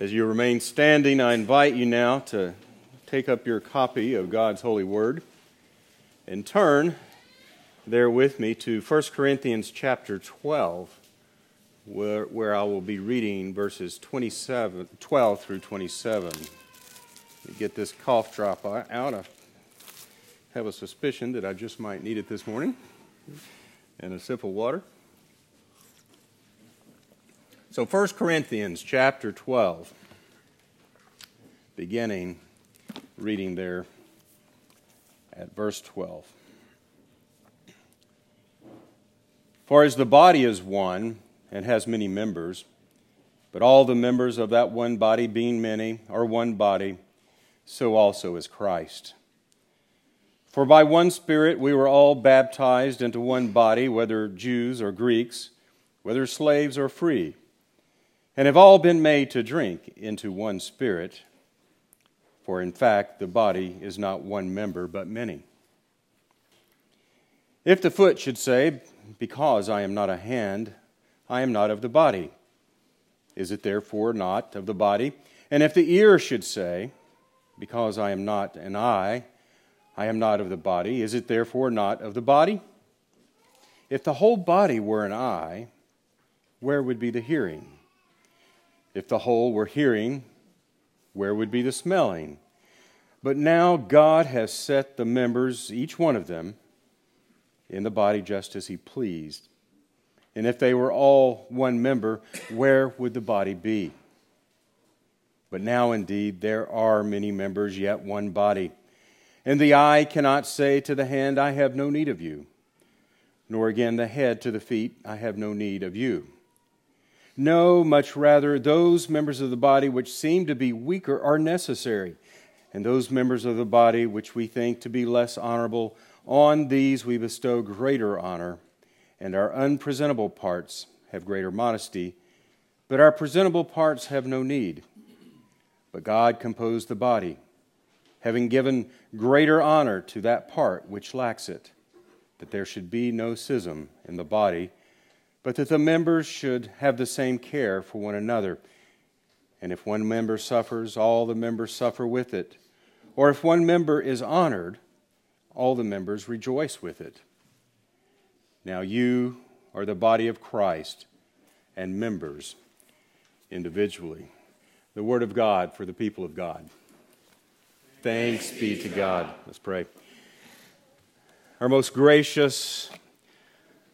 As you remain standing, I invite you now to take up your copy of God's holy word and turn there with me to 1 Corinthians chapter 12, where, where I will be reading verses 27, 12 through 27. Get this cough drop out. I have a suspicion that I just might need it this morning. And a sip of water. So 1 Corinthians chapter 12, beginning reading there at verse 12. For as the body is one and has many members, but all the members of that one body, being many, are one body, so also is Christ. For by one Spirit we were all baptized into one body, whether Jews or Greeks, whether slaves or free and have all been made to drink into one spirit. For in fact, the body is not one member, but many. If the foot should say, Because I am not a hand, I am not of the body, is it therefore not of the body? And if the ear should say, Because I am not an eye, I am not of the body, is it therefore not of the body? If the whole body were an eye, where would be the hearing? If the whole were hearing, where would be the smelling? But now God has set the members, each one of them, in the body just as He pleased. And if they were all one member, where would the body be? But now indeed there are many members, yet one body. And the eye cannot say to the hand, I have no need of you, nor again the head to the feet, I have no need of you. No, much rather, those members of the body which seem to be weaker are necessary, and those members of the body which we think to be less honorable, on these we bestow greater honor, and our unpresentable parts have greater modesty, but our presentable parts have no need. But God composed the body, having given greater honor to that part which lacks it, that there should be no schism in the body but that the members should have the same care for one another. And if one member suffers, all the members suffer with it. Or if one member is honored, all the members rejoice with it. Now you are the body of Christ and members individually. The Word of God for the people of God. Thanks be to God. Let's pray. Our most gracious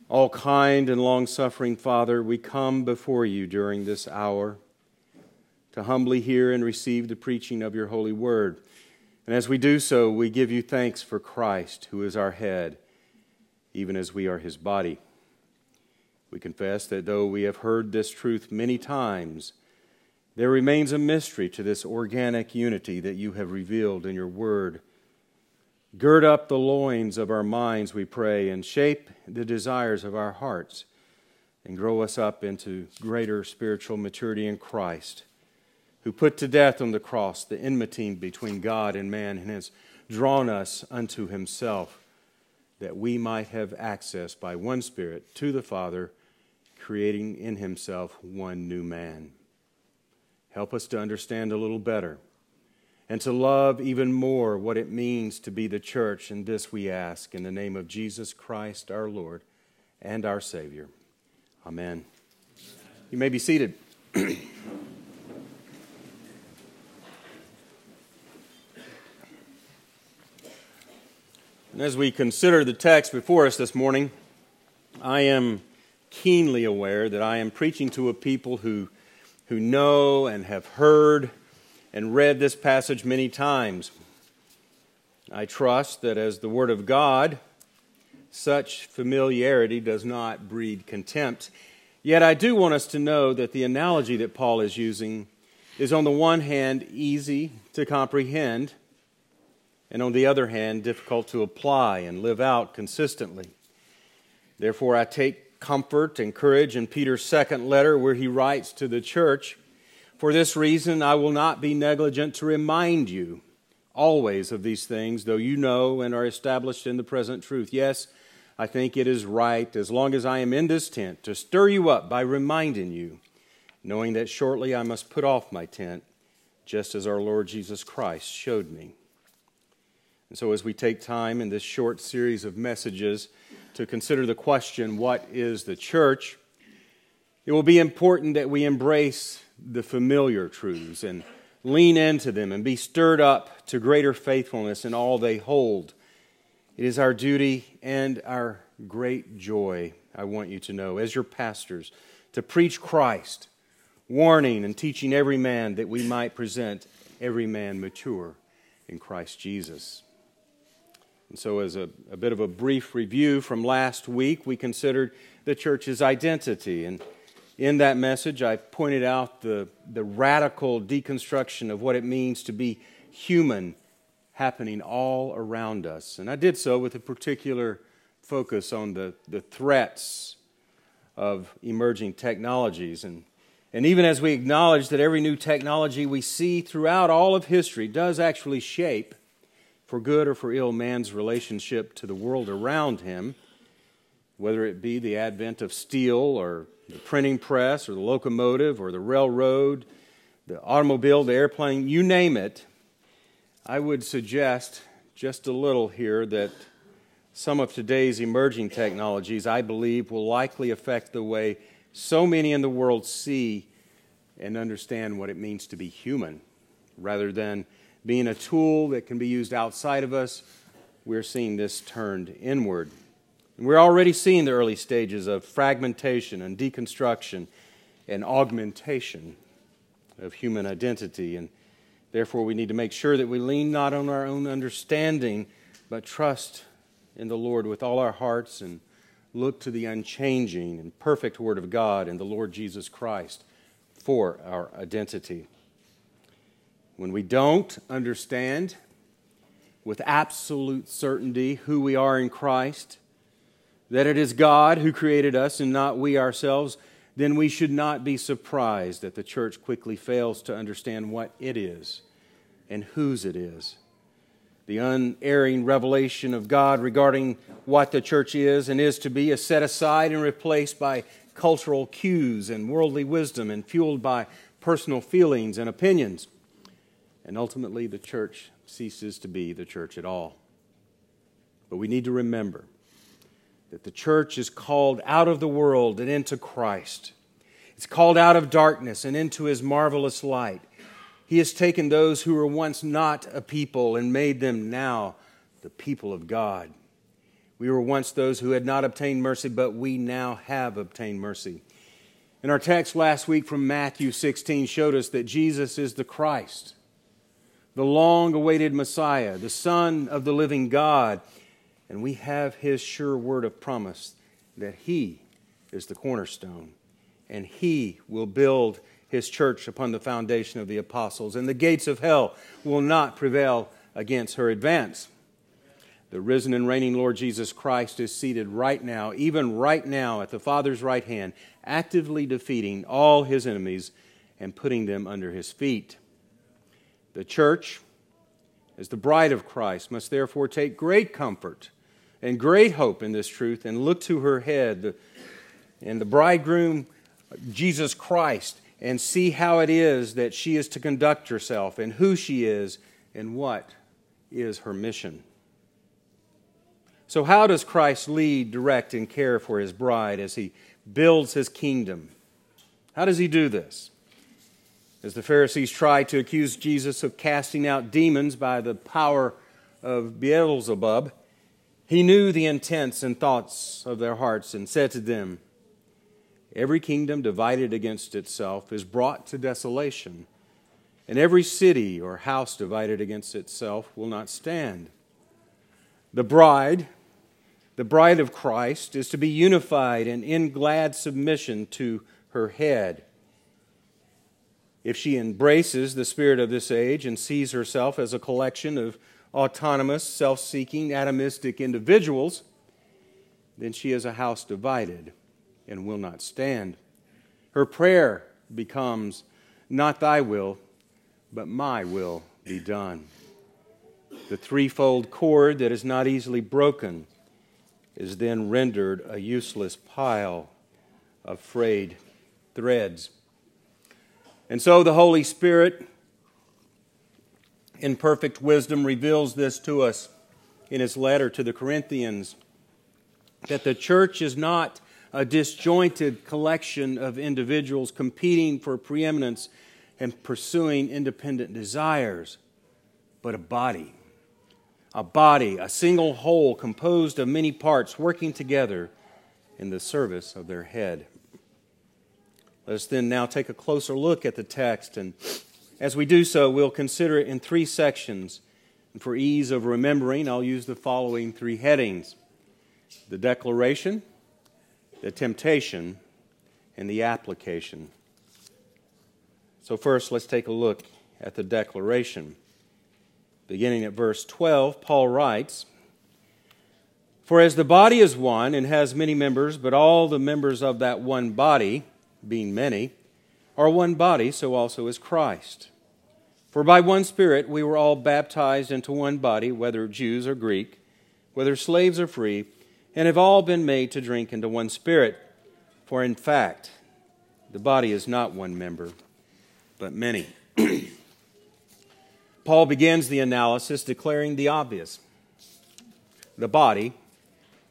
all kind and long suffering Father, we come before you during this hour to humbly hear and receive the preaching of your holy word. And as we do so, we give you thanks for Christ, who is our head, even as we are his body. We confess that though we have heard this truth many times, there remains a mystery to this organic unity that you have revealed in your word. Gird up the loins of our minds, we pray, and shape the desires of our hearts, and grow us up into greater spiritual maturity in Christ, who put to death on the cross the enmity between God and man, and has drawn us unto himself, that we might have access by one Spirit to the Father, creating in himself one new man. Help us to understand a little better and to love even more what it means to be the church. And this we ask in the name of Jesus Christ, our Lord and our Savior. Amen. You may be seated. and as we consider the text before us this morning, I am keenly aware that I am preaching to a people who, who know and have heard and read this passage many times. I trust that as the Word of God, such familiarity does not breed contempt. Yet I do want us to know that the analogy that Paul is using is, on the one hand, easy to comprehend, and on the other hand, difficult to apply and live out consistently. Therefore, I take comfort and courage in Peter's second letter, where he writes to the church for this reason, I will not be negligent to remind you always of these things, though you know and are established in the present truth. Yes, I think it is right, as long as I am in this tent, to stir you up by reminding you, knowing that shortly I must put off my tent, just as our Lord Jesus Christ showed me. And so, as we take time in this short series of messages to consider the question, What is the church? it will be important that we embrace the familiar truths and lean into them and be stirred up to greater faithfulness in all they hold. It is our duty and our great joy, I want you to know, as your pastors, to preach Christ, warning and teaching every man that we might present every man mature in Christ Jesus. And so, as a, a bit of a brief review from last week, we considered the church's identity. And in that message, I pointed out the, the radical deconstruction of what it means to be human happening all around us. And I did so with a particular focus on the, the threats of emerging technologies. And, and even as we acknowledge that every new technology we see throughout all of history does actually shape, for good or for ill, man's relationship to the world around him, whether it be the advent of steel or the printing press or the locomotive or the railroad, the automobile, the airplane, you name it, I would suggest just a little here that some of today's emerging technologies, I believe, will likely affect the way so many in the world see and understand what it means to be human. Rather than being a tool that can be used outside of us, we're seeing this turned inward. And we're already seeing the early stages of fragmentation and deconstruction and augmentation of human identity. And therefore, we need to make sure that we lean not on our own understanding, but trust in the Lord with all our hearts and look to the unchanging and perfect Word of God and the Lord Jesus Christ for our identity. When we don't understand with absolute certainty who we are in Christ, that it is God who created us and not we ourselves, then we should not be surprised that the church quickly fails to understand what it is and whose it is the unerring revelation of God regarding what the church is and is to be is set aside and replaced by cultural cues and worldly wisdom and fueled by personal feelings and opinions. And ultimately, the church ceases to be the church at all. But we need to remember that the church is called out of the world and into Christ. It's called out of darkness and into his marvelous light. He has taken those who were once not a people and made them now the people of God. We were once those who had not obtained mercy, but we now have obtained mercy. And our text last week from Matthew 16 showed us that Jesus is the Christ, the long awaited Messiah, the Son of the living God. And we have his sure word of promise that he is the cornerstone and he will build his church upon the foundation of the apostles, and the gates of hell will not prevail against her advance. The risen and reigning Lord Jesus Christ is seated right now, even right now, at the Father's right hand, actively defeating all his enemies and putting them under his feet. The church, as the bride of Christ, must therefore take great comfort and great hope in this truth and look to her head and the bridegroom, Jesus Christ, and see how it is that she is to conduct herself and who she is and what is her mission. So, how does Christ lead, direct, and care for his bride as he builds his kingdom? How does he do this? As the Pharisees tried to accuse Jesus of casting out demons by the power of Beelzebub, he knew the intents and thoughts of their hearts and said to them, Every kingdom divided against itself is brought to desolation, and every city or house divided against itself will not stand. The bride, the bride of Christ, is to be unified and in glad submission to her head. If she embraces the spirit of this age and sees herself as a collection of autonomous, self seeking, atomistic individuals, then she is a house divided and will not stand. Her prayer becomes, Not thy will, but my will be done. The threefold cord that is not easily broken is then rendered a useless pile of frayed threads. And so the Holy Spirit, in perfect wisdom, reveals this to us in his letter to the Corinthians that the church is not a disjointed collection of individuals competing for preeminence and pursuing independent desires, but a body. A body, a single whole composed of many parts working together in the service of their head. Let us then now take a closer look at the text, and as we do so, we'll consider it in three sections. And for ease of remembering, I'll use the following three headings the declaration, the temptation, and the application. So, first, let's take a look at the declaration. Beginning at verse 12, Paul writes For as the body is one and has many members, but all the members of that one body, being many, are one body, so also is Christ. For by one Spirit we were all baptized into one body, whether Jews or Greek, whether slaves or free and have all been made to drink into one spirit. For in fact, the body is not one member, but many. Paul begins the analysis declaring the obvious the body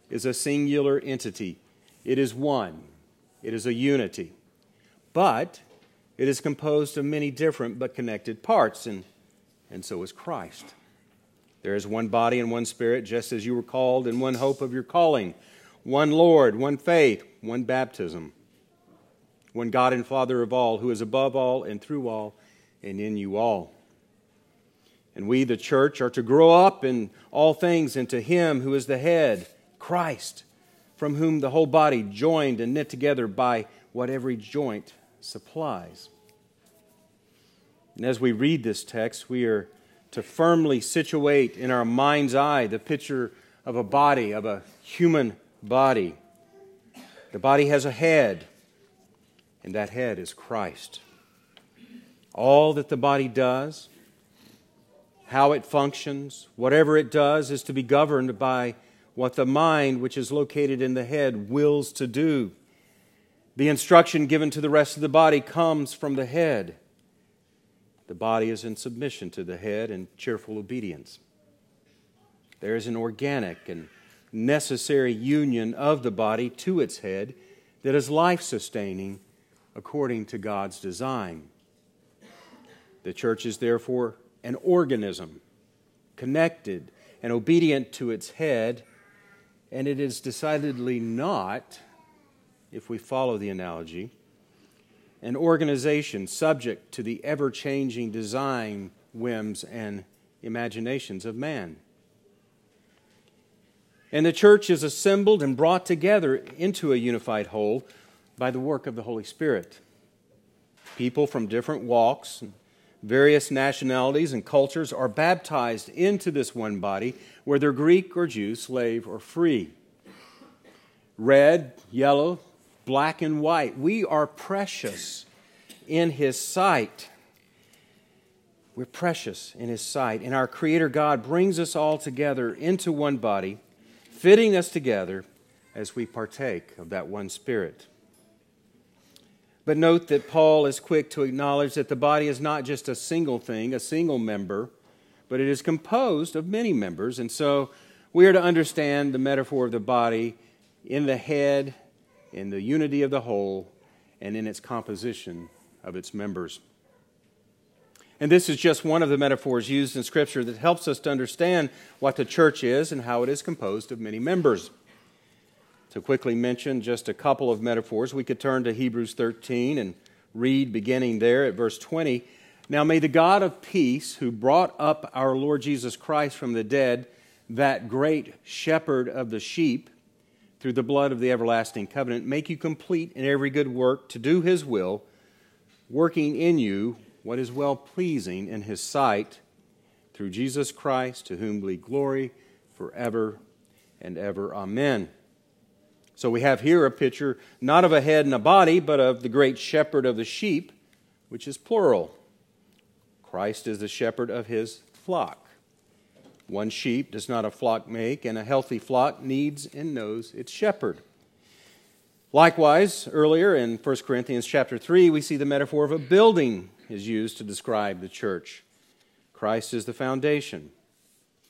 is a singular entity, it is one, it is a unity. But it is composed of many different but connected parts, and, and so is Christ. There is one body and one spirit, just as you were called, and one hope of your calling, one Lord, one faith, one baptism, one God and Father of all, who is above all and through all and in you all. And we, the church, are to grow up in all things into Him who is the head, Christ, from whom the whole body, joined and knit together by what every joint supplies. And as we read this text, we are to firmly situate in our mind's eye the picture of a body, of a human body. The body has a head, and that head is Christ. All that the body does, how it functions, whatever it does, is to be governed by what the mind, which is located in the head, wills to do. The instruction given to the rest of the body comes from the head. The body is in submission to the head in cheerful obedience. There is an organic and necessary union of the body to its head that is life sustaining according to God's design. The church is therefore an organism, connected and obedient to its head, and it is decidedly not, if we follow the analogy, an organization subject to the ever changing design, whims, and imaginations of man. And the church is assembled and brought together into a unified whole by the work of the Holy Spirit. People from different walks, various nationalities, and cultures are baptized into this one body, whether Greek or Jew, slave or free. Red, yellow, black and white. We are precious in His sight. We're precious in His sight. And our Creator God brings us all together into one body, fitting us together as we partake of that one Spirit. But note that Paul is quick to acknowledge that the body is not just a single thing, a single member, but it is composed of many members. And so we are to understand the metaphor of the body in the head in the unity of the whole and in its composition of its members. And this is just one of the metaphors used in Scripture that helps us to understand what the church is and how it is composed of many members. To quickly mention just a couple of metaphors, we could turn to Hebrews 13 and read beginning there at verse 20. Now may the God of peace, who brought up our Lord Jesus Christ from the dead, that great shepherd of the sheep, through the blood of the everlasting covenant, make you complete in every good work to do his will, working in you what is well pleasing in his sight, through Jesus Christ, to whom be glory forever and ever. Amen. So we have here a picture not of a head and a body, but of the great shepherd of the sheep, which is plural. Christ is the shepherd of his flock. One sheep does not a flock make, and a healthy flock needs and knows its shepherd. Likewise, earlier in 1 Corinthians chapter 3, we see the metaphor of a building is used to describe the church. Christ is the foundation.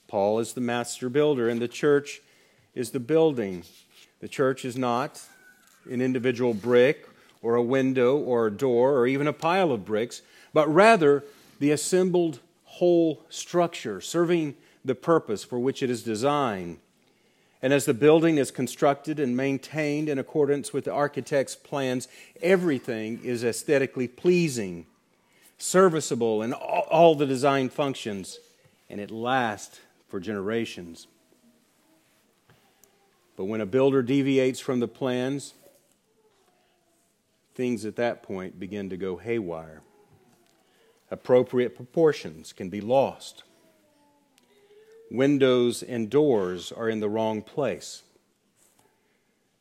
Paul is the master builder, and the church is the building. The church is not an individual brick or a window or a door or even a pile of bricks, but rather the assembled whole structure, serving the purpose for which it is designed. And as the building is constructed and maintained in accordance with the architect's plans, everything is aesthetically pleasing, serviceable in all the design functions, and it lasts for generations. But when a builder deviates from the plans, things at that point begin to go haywire. Appropriate proportions can be lost. Windows and doors are in the wrong place.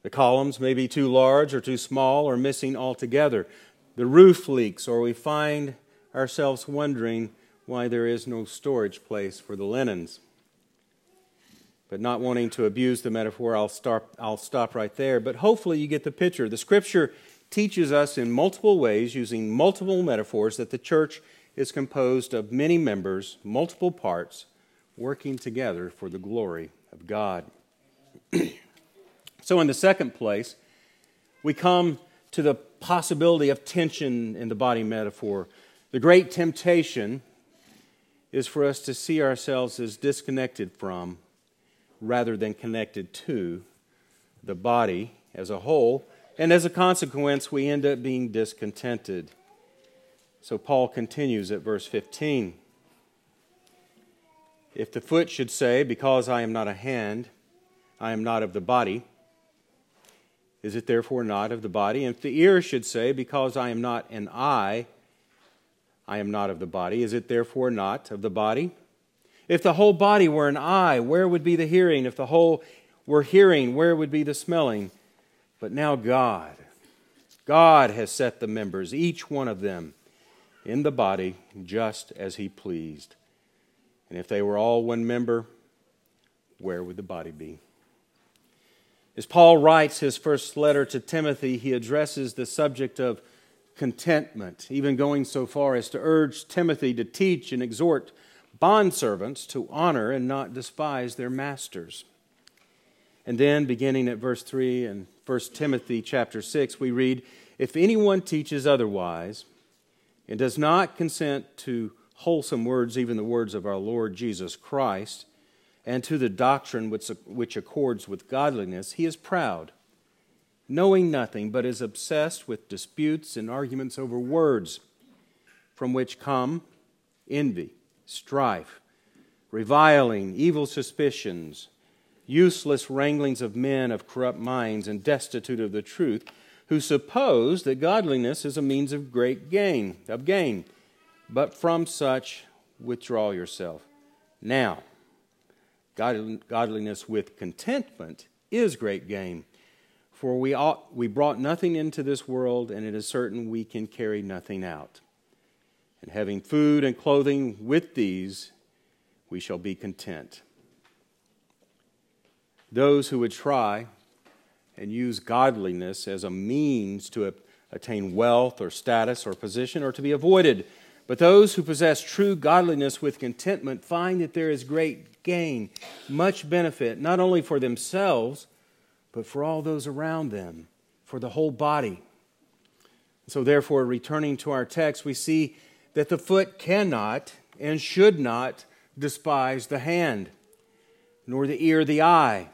The columns may be too large or too small or missing altogether. The roof leaks, or we find ourselves wondering why there is no storage place for the linens. But not wanting to abuse the metaphor, I'll stop, I'll stop right there. But hopefully, you get the picture. The scripture teaches us in multiple ways, using multiple metaphors, that the church is composed of many members, multiple parts, working together for the glory of God. so, in the second place, we come to the possibility of tension in the body metaphor. The great temptation is for us to see ourselves as disconnected from rather than connected to the body as a whole. And as a consequence, we end up being discontented. So Paul continues at verse 15. If the foot should say, Because I am not a hand, I am not of the body, is it therefore not of the body? And if the ear should say, Because I am not an eye, I am not of the body, is it therefore not of the body? If the whole body were an eye, where would be the hearing? If the whole were hearing, where would be the smelling? But now God, God has set the members, each one of them, in the body just as He pleased. And if they were all one member, where would the body be? As Paul writes his first letter to Timothy, he addresses the subject of contentment, even going so far as to urge Timothy to teach and exhort bondservants to honor and not despise their masters. And then, beginning at verse 3 in 1 Timothy chapter 6, we read If anyone teaches otherwise and does not consent to wholesome words, even the words of our Lord Jesus Christ, and to the doctrine which, which accords with godliness, he is proud, knowing nothing, but is obsessed with disputes and arguments over words, from which come envy, strife, reviling, evil suspicions, useless wranglings of men of corrupt minds and destitute of the truth, who suppose that godliness is a means of great gain, of gain but from such withdraw yourself. Now, godliness with contentment is great gain. For we, ought, we brought nothing into this world, and it is certain we can carry nothing out. And having food and clothing with these, we shall be content. Those who would try and use godliness as a means to attain wealth or status or position are to be avoided. But those who possess true godliness with contentment find that there is great gain, much benefit, not only for themselves, but for all those around them, for the whole body. So, therefore, returning to our text, we see that the foot cannot and should not despise the hand, nor the ear the eye.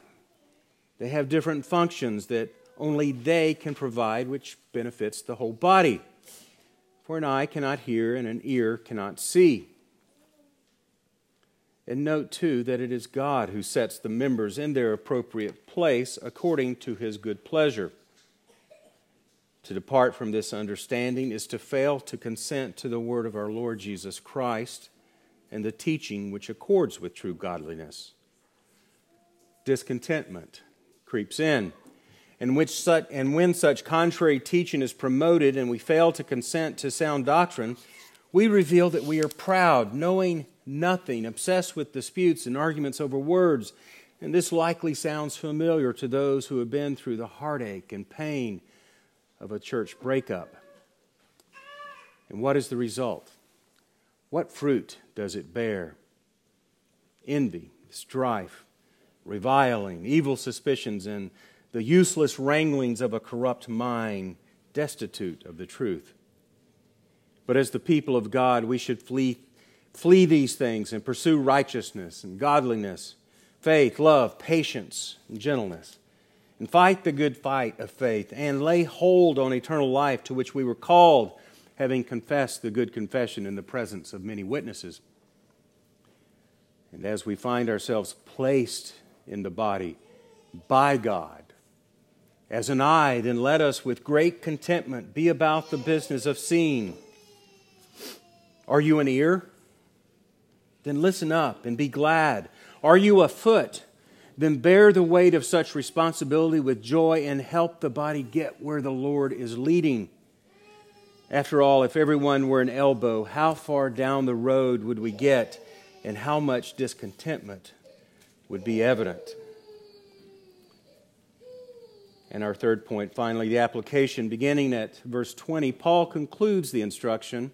They have different functions that only they can provide, which benefits the whole body. For an eye cannot hear and an ear cannot see. And note, too, that it is God who sets the members in their appropriate place according to his good pleasure. To depart from this understanding is to fail to consent to the word of our Lord Jesus Christ and the teaching which accords with true godliness. Discontentment creeps in and, which such, and when such contrary teaching is promoted and we fail to consent to sound doctrine, we reveal that we are proud, knowing nothing, obsessed with disputes and arguments over words, And this likely sounds familiar to those who have been through the heartache and pain of a church breakup. And what is the result? What fruit does it bear? Envy, strife, reviling, evil suspicions, and the useless wranglings of a corrupt mind, destitute of the truth. But as the people of God, we should flee, flee these things and pursue righteousness and godliness, faith, love, patience, and gentleness. And fight the good fight of faith and lay hold on eternal life to which we were called, having confessed the good confession in the presence of many witnesses. And as we find ourselves placed in the body by God, as an eye, then let us with great contentment be about the business of seeing. Are you an ear? Then listen up and be glad. Are you a foot? Then bear the weight of such responsibility with joy and help the body get where the Lord is leading. After all, if everyone were an elbow, how far down the road would we get, and how much discontentment would be evident? And our third point, finally, the application, beginning at verse 20, Paul concludes the instruction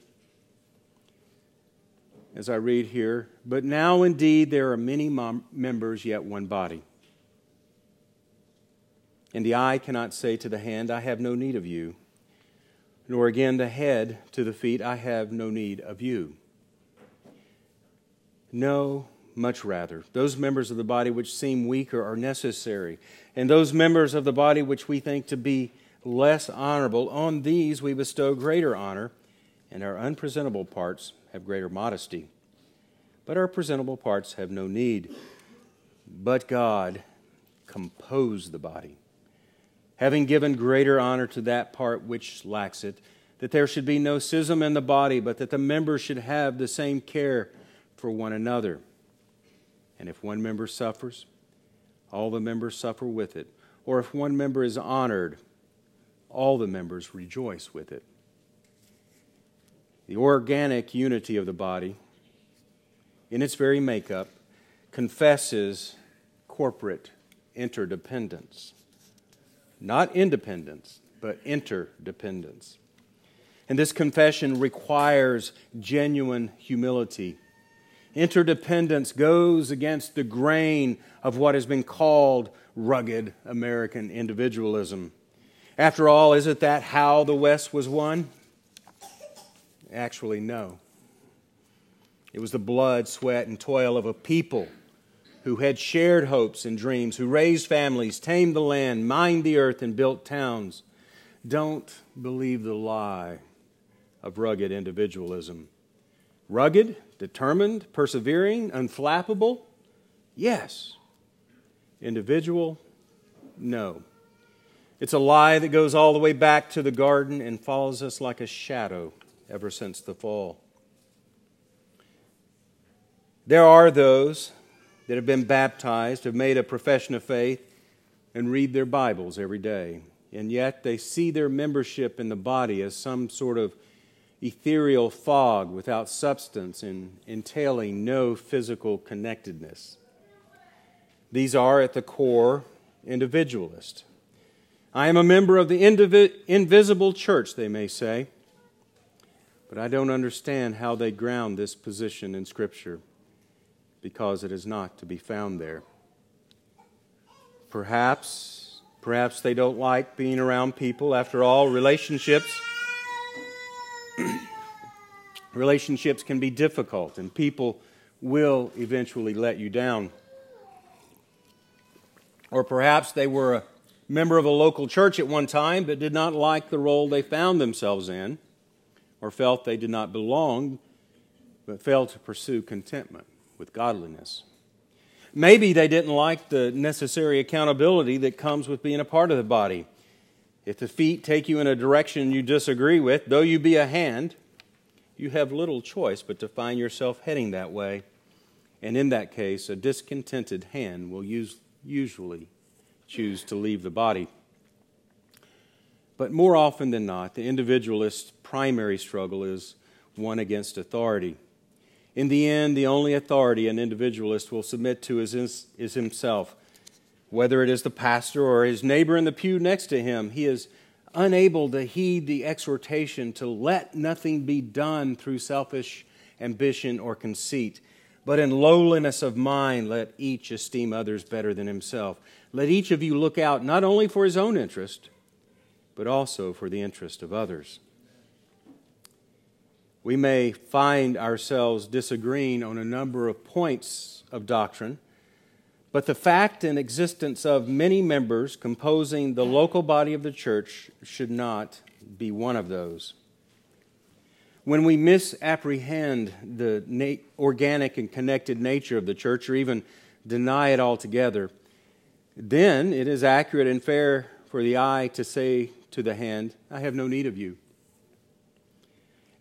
as I read here. But now indeed there are many members, yet one body. And the eye cannot say to the hand, I have no need of you, nor again the head to the feet, I have no need of you. No, much rather. Those members of the body which seem weaker are necessary, and those members of the body which we think to be less honorable, on these we bestow greater honor, and our unpresentable parts have greater modesty. But our presentable parts have no need. But God composed the body, having given greater honor to that part which lacks it, that there should be no schism in the body, but that the members should have the same care for one another. And if one member suffers, all the members suffer with it. Or if one member is honored, all the members rejoice with it. The organic unity of the body, in its very makeup, confesses corporate interdependence. Not independence, but interdependence. And this confession requires genuine humility Interdependence goes against the grain of what has been called rugged American individualism. After all, isn't that how the West was won? Actually, no. It was the blood, sweat, and toil of a people who had shared hopes and dreams, who raised families, tamed the land, mined the earth, and built towns. Don't believe the lie of rugged individualism. Rugged, determined, persevering, unflappable? Yes. Individual? No. It's a lie that goes all the way back to the garden and follows us like a shadow ever since the fall. There are those that have been baptized, have made a profession of faith, and read their Bibles every day, and yet they see their membership in the body as some sort of ethereal fog without substance and entailing no physical connectedness. These are, at the core, individualist. I am a member of the invisible church, they may say, but I don't understand how they ground this position in Scripture because it is not to be found there. Perhaps, perhaps they don't like being around people. After all, relationships relationships can be difficult and people will eventually let you down. Or perhaps they were a member of a local church at one time but did not like the role they found themselves in, or felt they did not belong but failed to pursue contentment with godliness. Maybe they didn't like the necessary accountability that comes with being a part of the body. If the feet take you in a direction you disagree with, though you be a hand, you have little choice but to find yourself heading that way. And in that case, a discontented hand will use, usually choose to leave the body. But more often than not, the individualist's primary struggle is one against authority. In the end, the only authority an individualist will submit to is, is himself. Whether it is the pastor or his neighbor in the pew next to him, he is unable to heed the exhortation to let nothing be done through selfish ambition or conceit, but in lowliness of mind let each esteem others better than himself. Let each of you look out not only for his own interest, but also for the interest of others. We may find ourselves disagreeing on a number of points of doctrine, but the fact and existence of many members composing the local body of the church should not be one of those. When we misapprehend the na- organic and connected nature of the church or even deny it altogether, then it is accurate and fair for the eye to say to the hand, I have no need of you.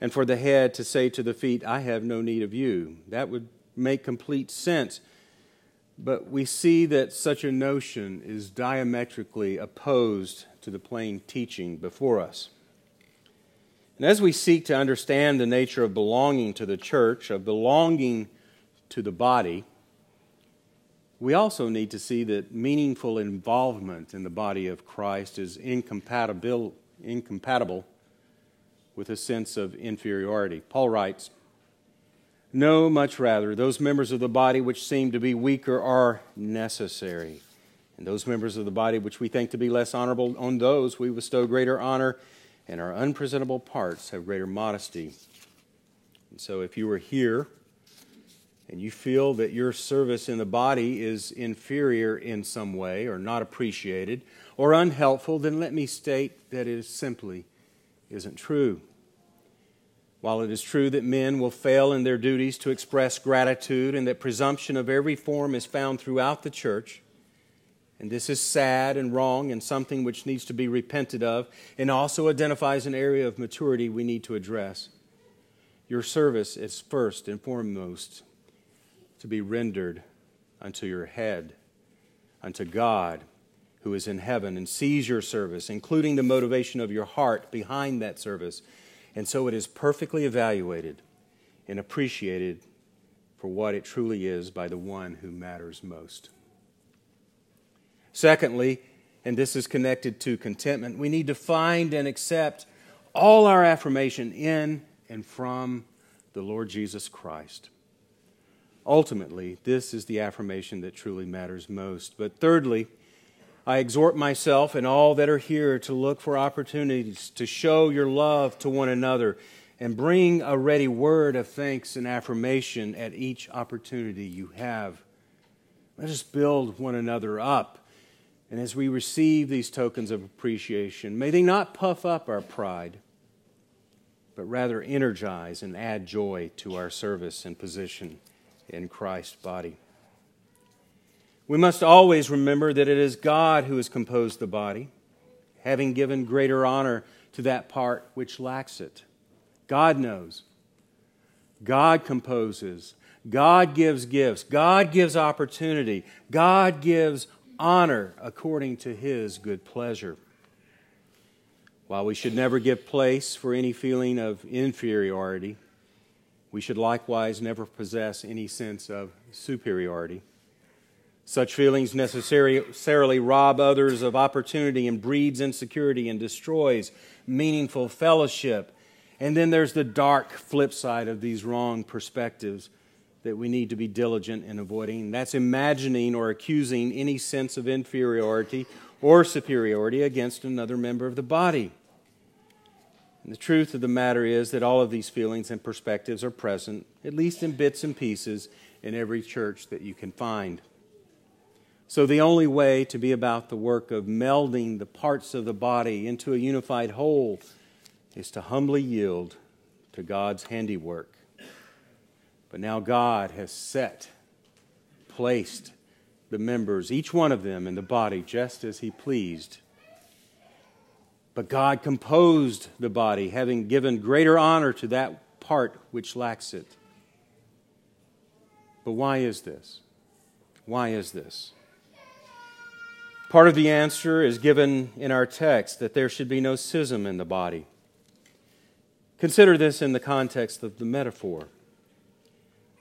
And for the head to say to the feet, I have no need of you. That would make complete sense. But we see that such a notion is diametrically opposed to the plain teaching before us. And as we seek to understand the nature of belonging to the church, of belonging to the body, we also need to see that meaningful involvement in the body of Christ is incompatible, incompatible with a sense of inferiority. Paul writes, No, much rather, those members of the body which seem to be weaker are necessary. And those members of the body which we think to be less honorable, on those we bestow greater honor, and our unpresentable parts have greater modesty. And so if you were here, and you feel that your service in the body is inferior in some way or not appreciated or unhelpful, then let me state that it simply isn't true. While it is true that men will fail in their duties to express gratitude and that presumption of every form is found throughout the church, and this is sad and wrong and something which needs to be repented of, and also identifies an area of maturity we need to address. Your service is first and foremost to be rendered unto your head, unto God who is in heaven and sees your service, including the motivation of your heart behind that service. And so it is perfectly evaluated and appreciated for what it truly is by the one who matters most. Secondly, and this is connected to contentment, we need to find and accept all our affirmation in and from the Lord Jesus Christ. Ultimately, this is the affirmation that truly matters most. But thirdly, I exhort myself and all that are here to look for opportunities to show your love to one another and bring a ready word of thanks and affirmation at each opportunity you have. Let us build one another up. And as we receive these tokens of appreciation, may they not puff up our pride, but rather energize and add joy to our service and position in Christ's body. We must always remember that it is God who has composed the body, having given greater honor to that part which lacks it. God knows. God composes. God gives gifts. God gives opportunity. God gives honor according to his good pleasure. While we should never give place for any feeling of inferiority, we should likewise never possess any sense of superiority. Such feelings necessarily rob others of opportunity and breeds insecurity and destroys meaningful fellowship. And then there's the dark flip side of these wrong perspectives that we need to be diligent in avoiding. That's imagining or accusing any sense of inferiority or superiority against another member of the body. And the truth of the matter is that all of these feelings and perspectives are present, at least in bits and pieces, in every church that you can find. So, the only way to be about the work of melding the parts of the body into a unified whole is to humbly yield to God's handiwork. But now God has set, placed the members, each one of them, in the body just as He pleased. But God composed the body, having given greater honor to that part which lacks it. But why is this? Why is this? Part of the answer is given in our text that there should be no schism in the body. Consider this in the context of the metaphor.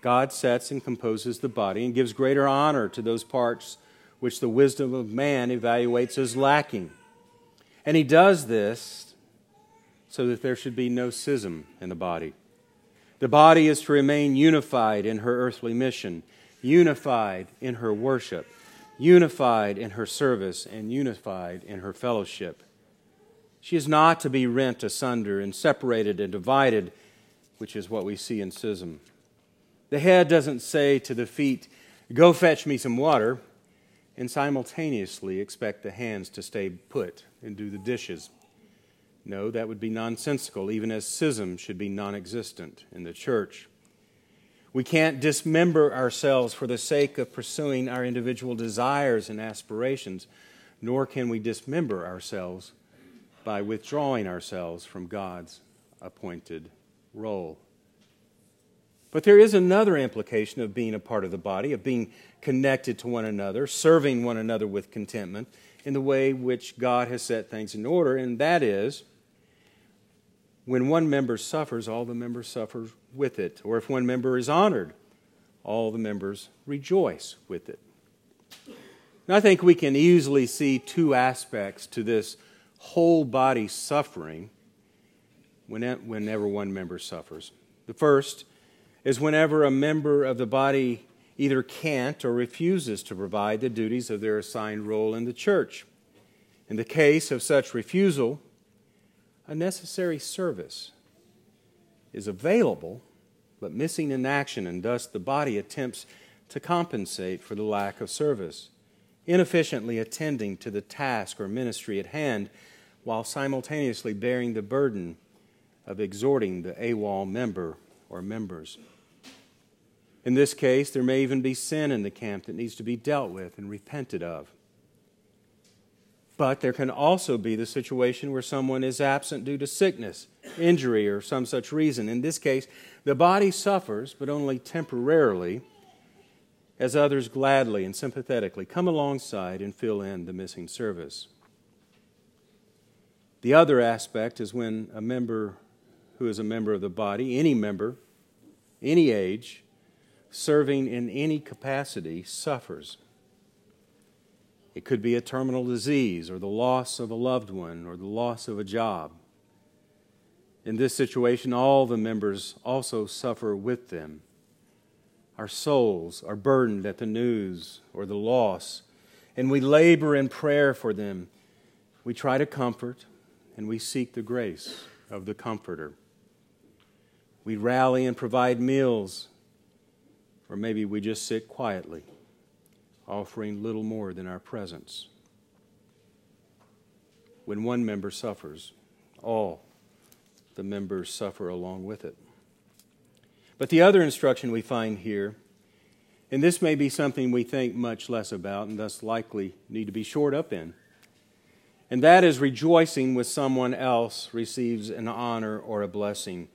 God sets and composes the body and gives greater honor to those parts which the wisdom of man evaluates as lacking. And he does this so that there should be no schism in the body. The body is to remain unified in her earthly mission, unified in her worship, unified in her service, and unified in her fellowship. She is not to be rent asunder and separated and divided, which is what we see in schism. The head doesn't say to the feet, Go fetch me some water, and simultaneously expect the hands to stay put and do the dishes. No, that would be nonsensical, even as schism should be non existent in the church. We can't dismember ourselves for the sake of pursuing our individual desires and aspirations, nor can we dismember ourselves by withdrawing ourselves from God's appointed role. But there is another implication of being a part of the body, of being connected to one another, serving one another with contentment in the way which God has set things in order, and that is when one member suffers, all the members suffer with it. Or if one member is honored, all the members rejoice with it. I think we can easily see two aspects to this whole body suffering whenever one member suffers. The first is whenever a member of the body either can't or refuses to provide the duties of their assigned role in the church. In the case of such refusal, a necessary service is available but missing in action, and thus the body attempts to compensate for the lack of service, inefficiently attending to the task or ministry at hand while simultaneously bearing the burden of exhorting the AWOL member or members. In this case, there may even be sin in the camp that needs to be dealt with and repented of. But there can also be the situation where someone is absent due to sickness, injury, or some such reason. In this case, the body suffers, but only temporarily, as others gladly and sympathetically come alongside and fill in the missing service. The other aspect is when a member who is a member of the body, any member, any age, serving in any capacity suffers. It could be a terminal disease, or the loss of a loved one, or the loss of a job. In this situation, all the members also suffer with them. Our souls are burdened at the news or the loss, and we labor in prayer for them. We try to comfort, and we seek the grace of the Comforter. We rally and provide meals or maybe we just sit quietly, offering little more than our presence. When one member suffers, all the members suffer along with it. But the other instruction we find here, and this may be something we think much less about and thus likely need to be shored up in, and that is rejoicing when someone else receives an honor or a blessing.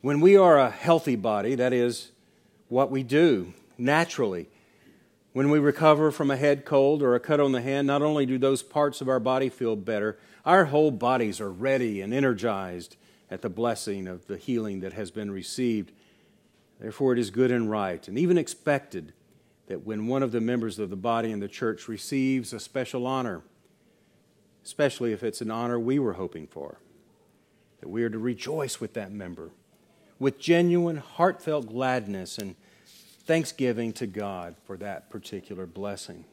When we are a healthy body, that is, what we do naturally. When we recover from a head cold or a cut on the hand, not only do those parts of our body feel better, our whole bodies are ready and energized at the blessing of the healing that has been received. Therefore, it is good and right and even expected that when one of the members of the body in the church receives a special honor, especially if it's an honor we were hoping for, that we are to rejoice with that member with genuine, heartfelt gladness and thanksgiving to God for that particular blessing.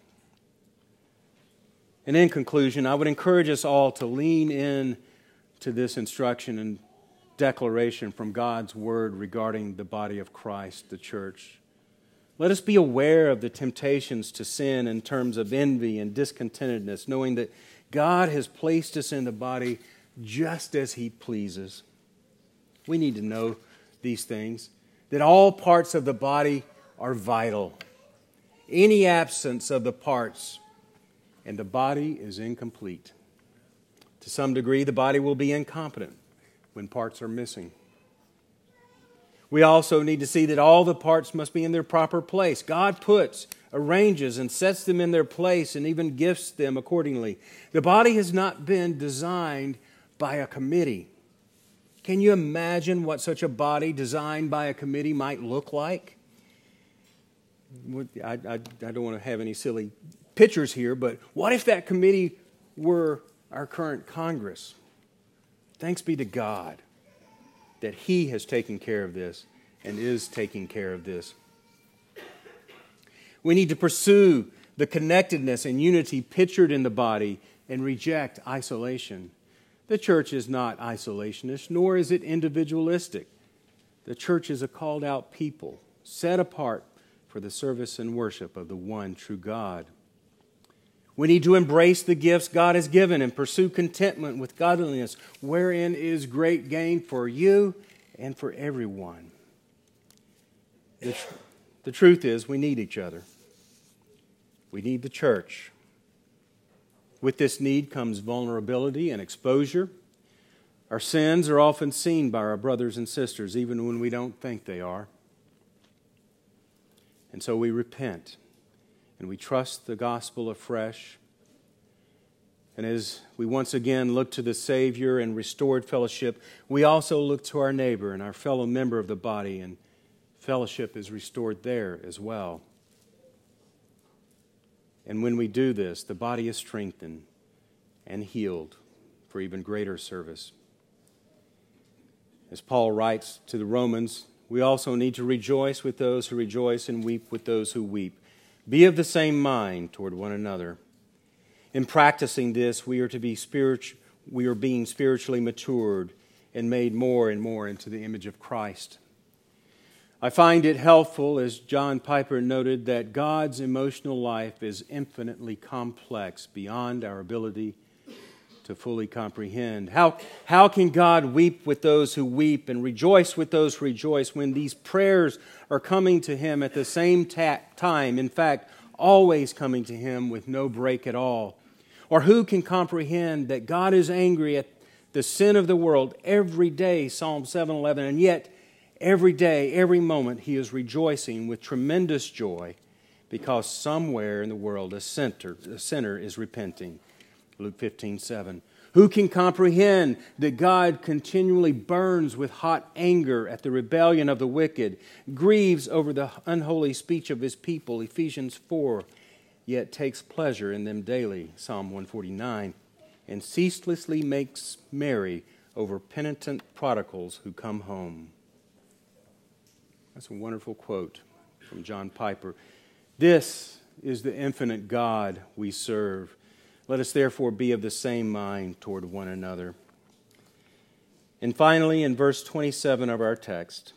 And in conclusion, I would encourage us all to lean in to this instruction and declaration from God's word regarding the body of Christ, the church. Let us be aware of the temptations to sin in terms of envy and discontentedness, knowing that God has placed us in the body just as He pleases. We need to know these things, that all parts of the body are vital. Any absence of the parts, and the body is incomplete. To some degree, the body will be incompetent when parts are missing. We also need to see that all the parts must be in their proper place. God puts, arranges, and sets them in their place and even gifts them accordingly. The body has not been designed by a committee. Can you imagine what such a body designed by a committee might look like? I, I, I don't want to have any silly pictures here, but what if that committee were our current Congress? Thanks be to God that He has taken care of this and is taking care of this. We need to pursue the connectedness and unity pictured in the body and reject isolation. The church is not isolationist, nor is it individualistic. The church is a called out people, set apart for the service and worship of the one true God. We need to embrace the gifts God has given and pursue contentment with godliness, wherein is great gain for you and for everyone. The, tr- the truth is, we need each other. We need the church. With this need comes vulnerability and exposure. Our sins are often seen by our brothers and sisters, even when we don't think they are. And so we repent and we trust the gospel afresh. And as we once again look to the Savior and restored fellowship, we also look to our neighbor and our fellow member of the body, and fellowship is restored there as well. And when we do this, the body is strengthened and healed for even greater service. As Paul writes to the Romans, we also need to rejoice with those who rejoice and weep with those who weep. Be of the same mind toward one another. In practicing this, we are to be spiritual, we are being spiritually matured and made more and more into the image of Christ. I find it helpful, as John Piper noted, that God's emotional life is infinitely complex beyond our ability to fully comprehend. How, how can God weep with those who weep and rejoice with those who rejoice when these prayers are coming to Him at the same ta- time? In fact, always coming to Him with no break at all. Or who can comprehend that God is angry at the sin of the world every day, Psalm 7:11, and yet every day, every moment, He is rejoicing with tremendous joy because somewhere in the world a sinner, a sinner is repenting. Luke 15, 7. Who can comprehend that God continually burns with hot anger at the rebellion of the wicked, grieves over the unholy speech of his people, Ephesians 4, yet takes pleasure in them daily, Psalm 149, and ceaselessly makes merry over penitent prodigals who come home? That's a wonderful quote from John Piper. This is the infinite God we serve let us therefore be of the same mind toward one another. And finally, in verse 27 of our text,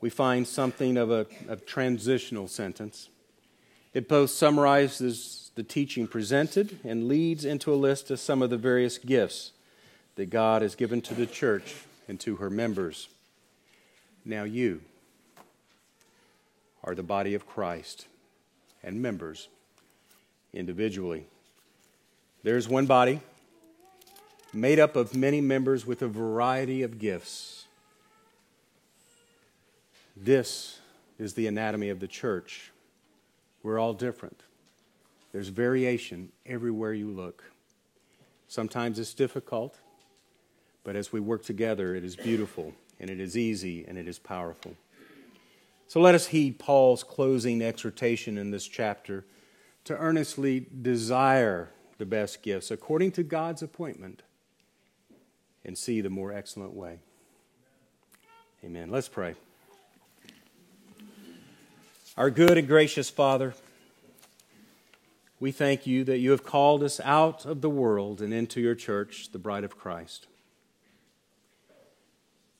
we find something of a, a transitional sentence. It both summarizes the teaching presented and leads into a list of some of the various gifts that God has given to the church and to her members. Now, you are the body of Christ and members individually. There's one body made up of many members with a variety of gifts. This is the anatomy of the church. We're all different. There's variation everywhere you look. Sometimes it's difficult, but as we work together, it is beautiful and it is easy and it is powerful. So let us heed Paul's closing exhortation in this chapter to earnestly desire the best gifts according to God's appointment and see the more excellent way. Amen. Let's pray. Our good and gracious Father, we thank you that you have called us out of the world and into your church, the bride of Christ.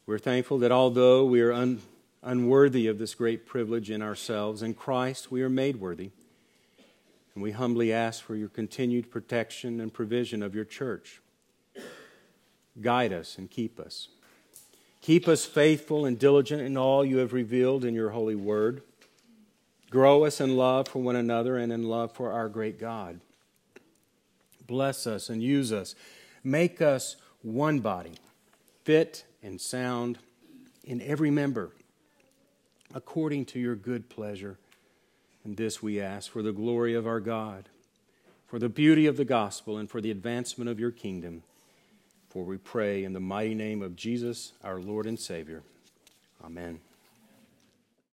We're thankful that although we are un- unworthy of this great privilege in ourselves, in Christ we are made worthy. And we humbly ask for your continued protection and provision of your church. Guide us and keep us. Keep us faithful and diligent in all you have revealed in your holy word. Grow us in love for one another and in love for our great God. Bless us and use us. Make us one body, fit and sound in every member, according to your good pleasure and this we ask for the glory of our God, for the beauty of the gospel, and for the advancement of your kingdom. For we pray in the mighty name of Jesus, our Lord and Savior. Amen.